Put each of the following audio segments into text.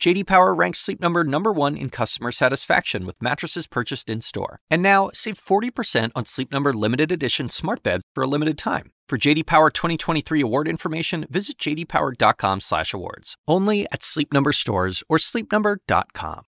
JD Power ranks Sleep Number number 1 in customer satisfaction with mattresses purchased in-store. And now, save 40% on Sleep Number limited edition smart beds for a limited time. For JD Power 2023 award information, visit jdpower.com/awards. Only at Sleep Number stores or sleepnumber.com.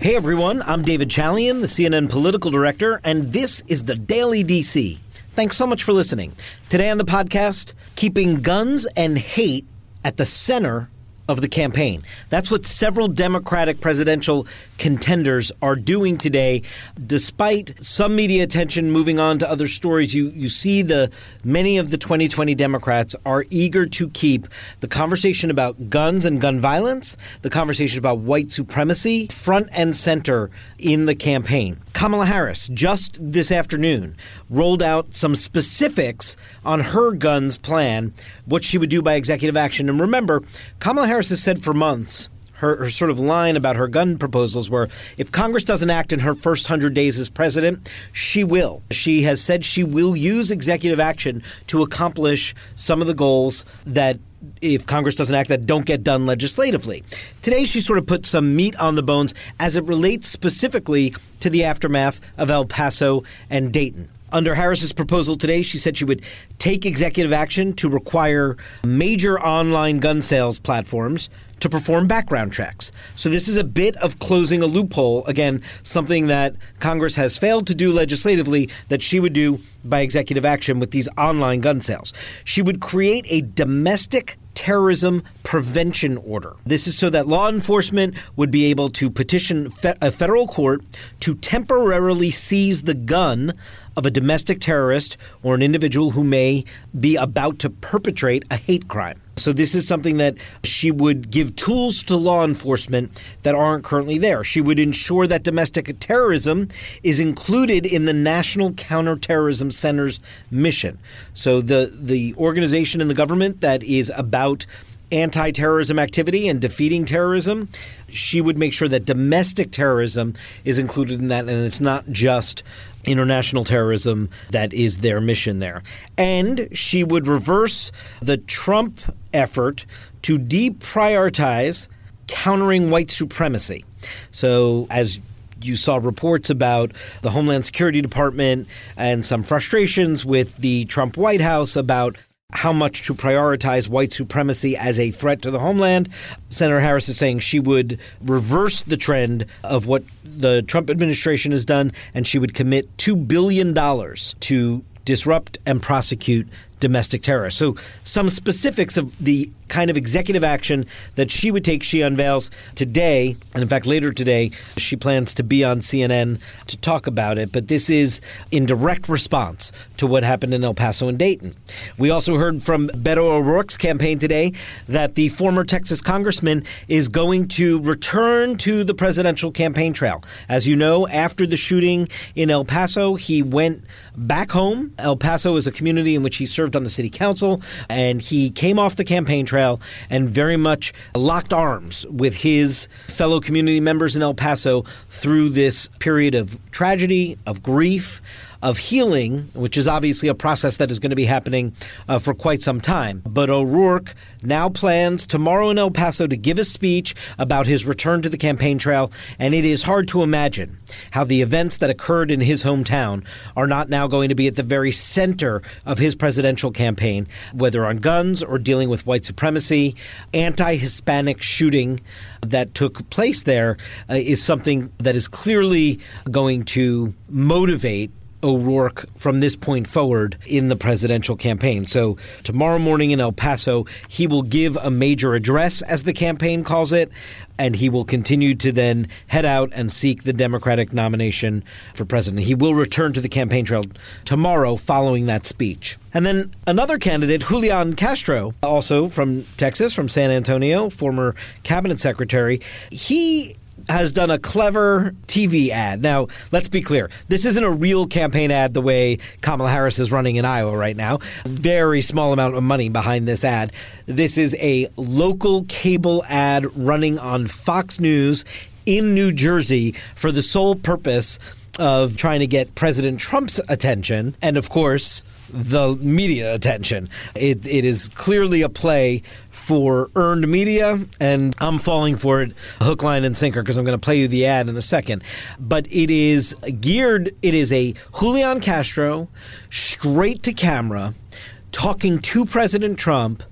Hey everyone, I'm David Chalian, the CNN political director, and this is the Daily DC. Thanks so much for listening. Today on the podcast, keeping guns and hate at the center of the campaign. That's what several Democratic presidential contenders are doing today. Despite some media attention moving on to other stories, you, you see the many of the 2020 Democrats are eager to keep the conversation about guns and gun violence, the conversation about white supremacy front and center in the campaign. Kamala Harris just this afternoon rolled out some specifics on her guns plan, what she would do by executive action. And remember, Kamala Harris has said for months her, her, sort of line about her gun proposals were if Congress doesn't act in her first 100 days as president, she will. She has said she will use executive action to accomplish some of the goals that if Congress doesn't act that don't get done legislatively. Today, she sort of put some meat on the bones as it relates specifically to the aftermath of El Paso and Dayton. Under Harris's proposal today, she said she would take executive action to require major online gun sales platforms to perform background checks. So this is a bit of closing a loophole. Again, something that Congress has failed to do legislatively that she would do by executive action with these online gun sales. She would create a domestic terrorism prevention order. This is so that law enforcement would be able to petition fe- a federal court to temporarily seize the gun of a domestic terrorist or an individual who may be about to perpetrate a hate crime. So, this is something that she would give tools to law enforcement that aren't currently there. She would ensure that domestic terrorism is included in the National Counterterrorism Center's mission. So, the, the organization in the government that is about anti terrorism activity and defeating terrorism, she would make sure that domestic terrorism is included in that and it's not just international terrorism that is their mission there. And she would reverse the Trump effort to deprioritize countering white supremacy. So, as you saw reports about the Homeland Security Department and some frustrations with the Trump White House about how much to prioritize white supremacy as a threat to the homeland. Senator Harris is saying she would reverse the trend of what the Trump administration has done, and she would commit $2 billion to disrupt and prosecute domestic terrorists. So, some specifics of the kind of executive action that she would take, she unveils today. And in fact, later today, she plans to be on CNN to talk about it. But this is in direct response to what happened in El Paso and Dayton. We also heard from Beto O'Rourke's campaign today that the former Texas congressman is going to return to the presidential campaign trail. As you know, after the shooting in El Paso, he went back home. El Paso is a community in which he served on the city council, and he came off the campaign trail and very much locked arms with his fellow community members in El Paso through this period of tragedy, of grief, of healing, which is obviously a process that is going to be happening uh, for quite some time. But O'Rourke now plans tomorrow in El Paso to give a speech about his return to the campaign trail, and it is hard to imagine how the events that occurred in his hometown are not now going to be at the very center of his presidential campaign, whether on guns or dealing with white supremacy, anti Hispanic shooting that took place there uh, is something that is clearly going to motivate O'Rourke from this point forward in the presidential campaign. So, tomorrow morning in El Paso, he will give a major address, as the campaign calls it, and he will continue to then head out and seek the Democratic nomination for president. He will return to the campaign trail tomorrow following that speech. And then another candidate, Julian Castro, also from Texas, from San Antonio, former cabinet secretary, he has done a clever TV ad. Now, let's be clear. This isn't a real campaign ad the way Kamala Harris is running in Iowa right now. Very small amount of money behind this ad. This is a local cable ad running on Fox News in New Jersey for the sole purpose of trying to get President Trump's attention and, of course, the media attention. It, it is clearly a play for earned media, and I'm falling for it hook, line, and sinker because I'm going to play you the ad in a second. But it is geared, it is a Julian Castro straight to camera talking to President Trump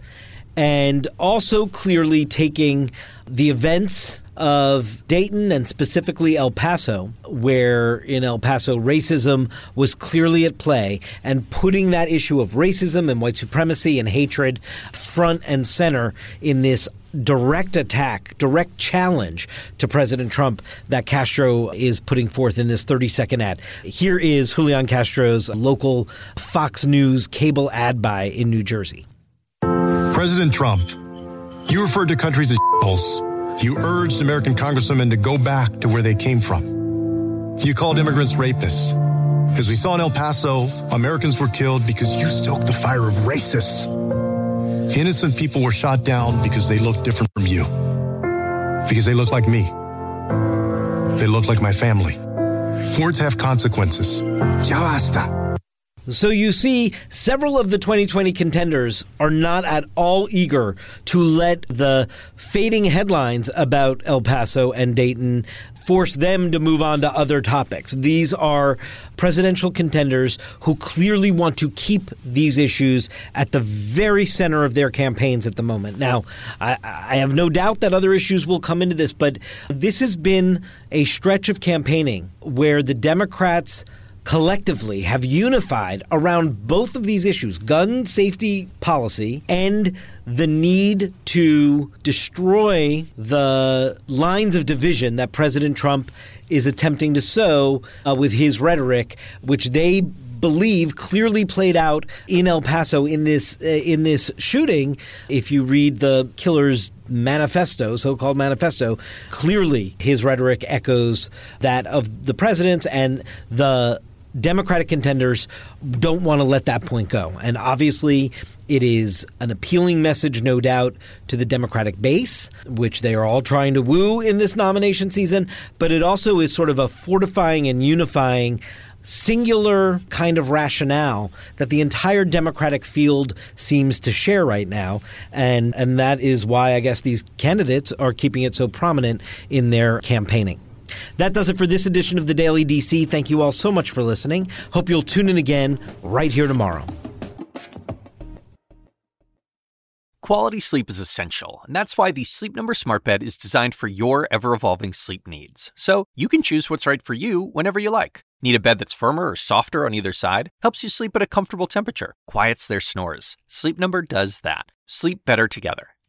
and also clearly taking the events of Dayton and specifically El Paso, where in El Paso racism was clearly at play, and putting that issue of racism and white supremacy and hatred front and center in this direct attack, direct challenge to President Trump that Castro is putting forth in this 30 second ad. Here is Julian Castro's local Fox News cable ad buy in New Jersey. President Trump, you referred to countries as holes. You urged American congresswomen to go back to where they came from. You called immigrants rapists. As we saw in El Paso, Americans were killed because you stoked the fire of racists. Innocent people were shot down because they looked different from you. Because they looked like me. They look like my family. Words have consequences. Ya basta. So you see, several of the 2020 contenders are not at all eager to let the fading headlines about El Paso and Dayton force them to move on to other topics. These are presidential contenders who clearly want to keep these issues at the very center of their campaigns at the moment. Now, I, I have no doubt that other issues will come into this, but this has been a stretch of campaigning where the Democrats collectively have unified around both of these issues gun safety policy and the need to destroy the lines of division that President Trump is attempting to sow uh, with his rhetoric, which they believe clearly played out in El Paso in this uh, in this shooting. If you read the killer's manifesto, so-called manifesto, clearly his rhetoric echoes that of the president and the Democratic contenders don't want to let that point go. And obviously, it is an appealing message, no doubt, to the Democratic base, which they are all trying to woo in this nomination season. But it also is sort of a fortifying and unifying singular kind of rationale that the entire democratic field seems to share right now and and that is why I guess these candidates are keeping it so prominent in their campaigning. That does it for this edition of the Daily DC. Thank you all so much for listening. Hope you'll tune in again right here tomorrow. Quality sleep is essential, and that's why the Sleep Number Smart Bed is designed for your ever evolving sleep needs. So you can choose what's right for you whenever you like. Need a bed that's firmer or softer on either side? Helps you sleep at a comfortable temperature, quiets their snores. Sleep Number does that. Sleep better together.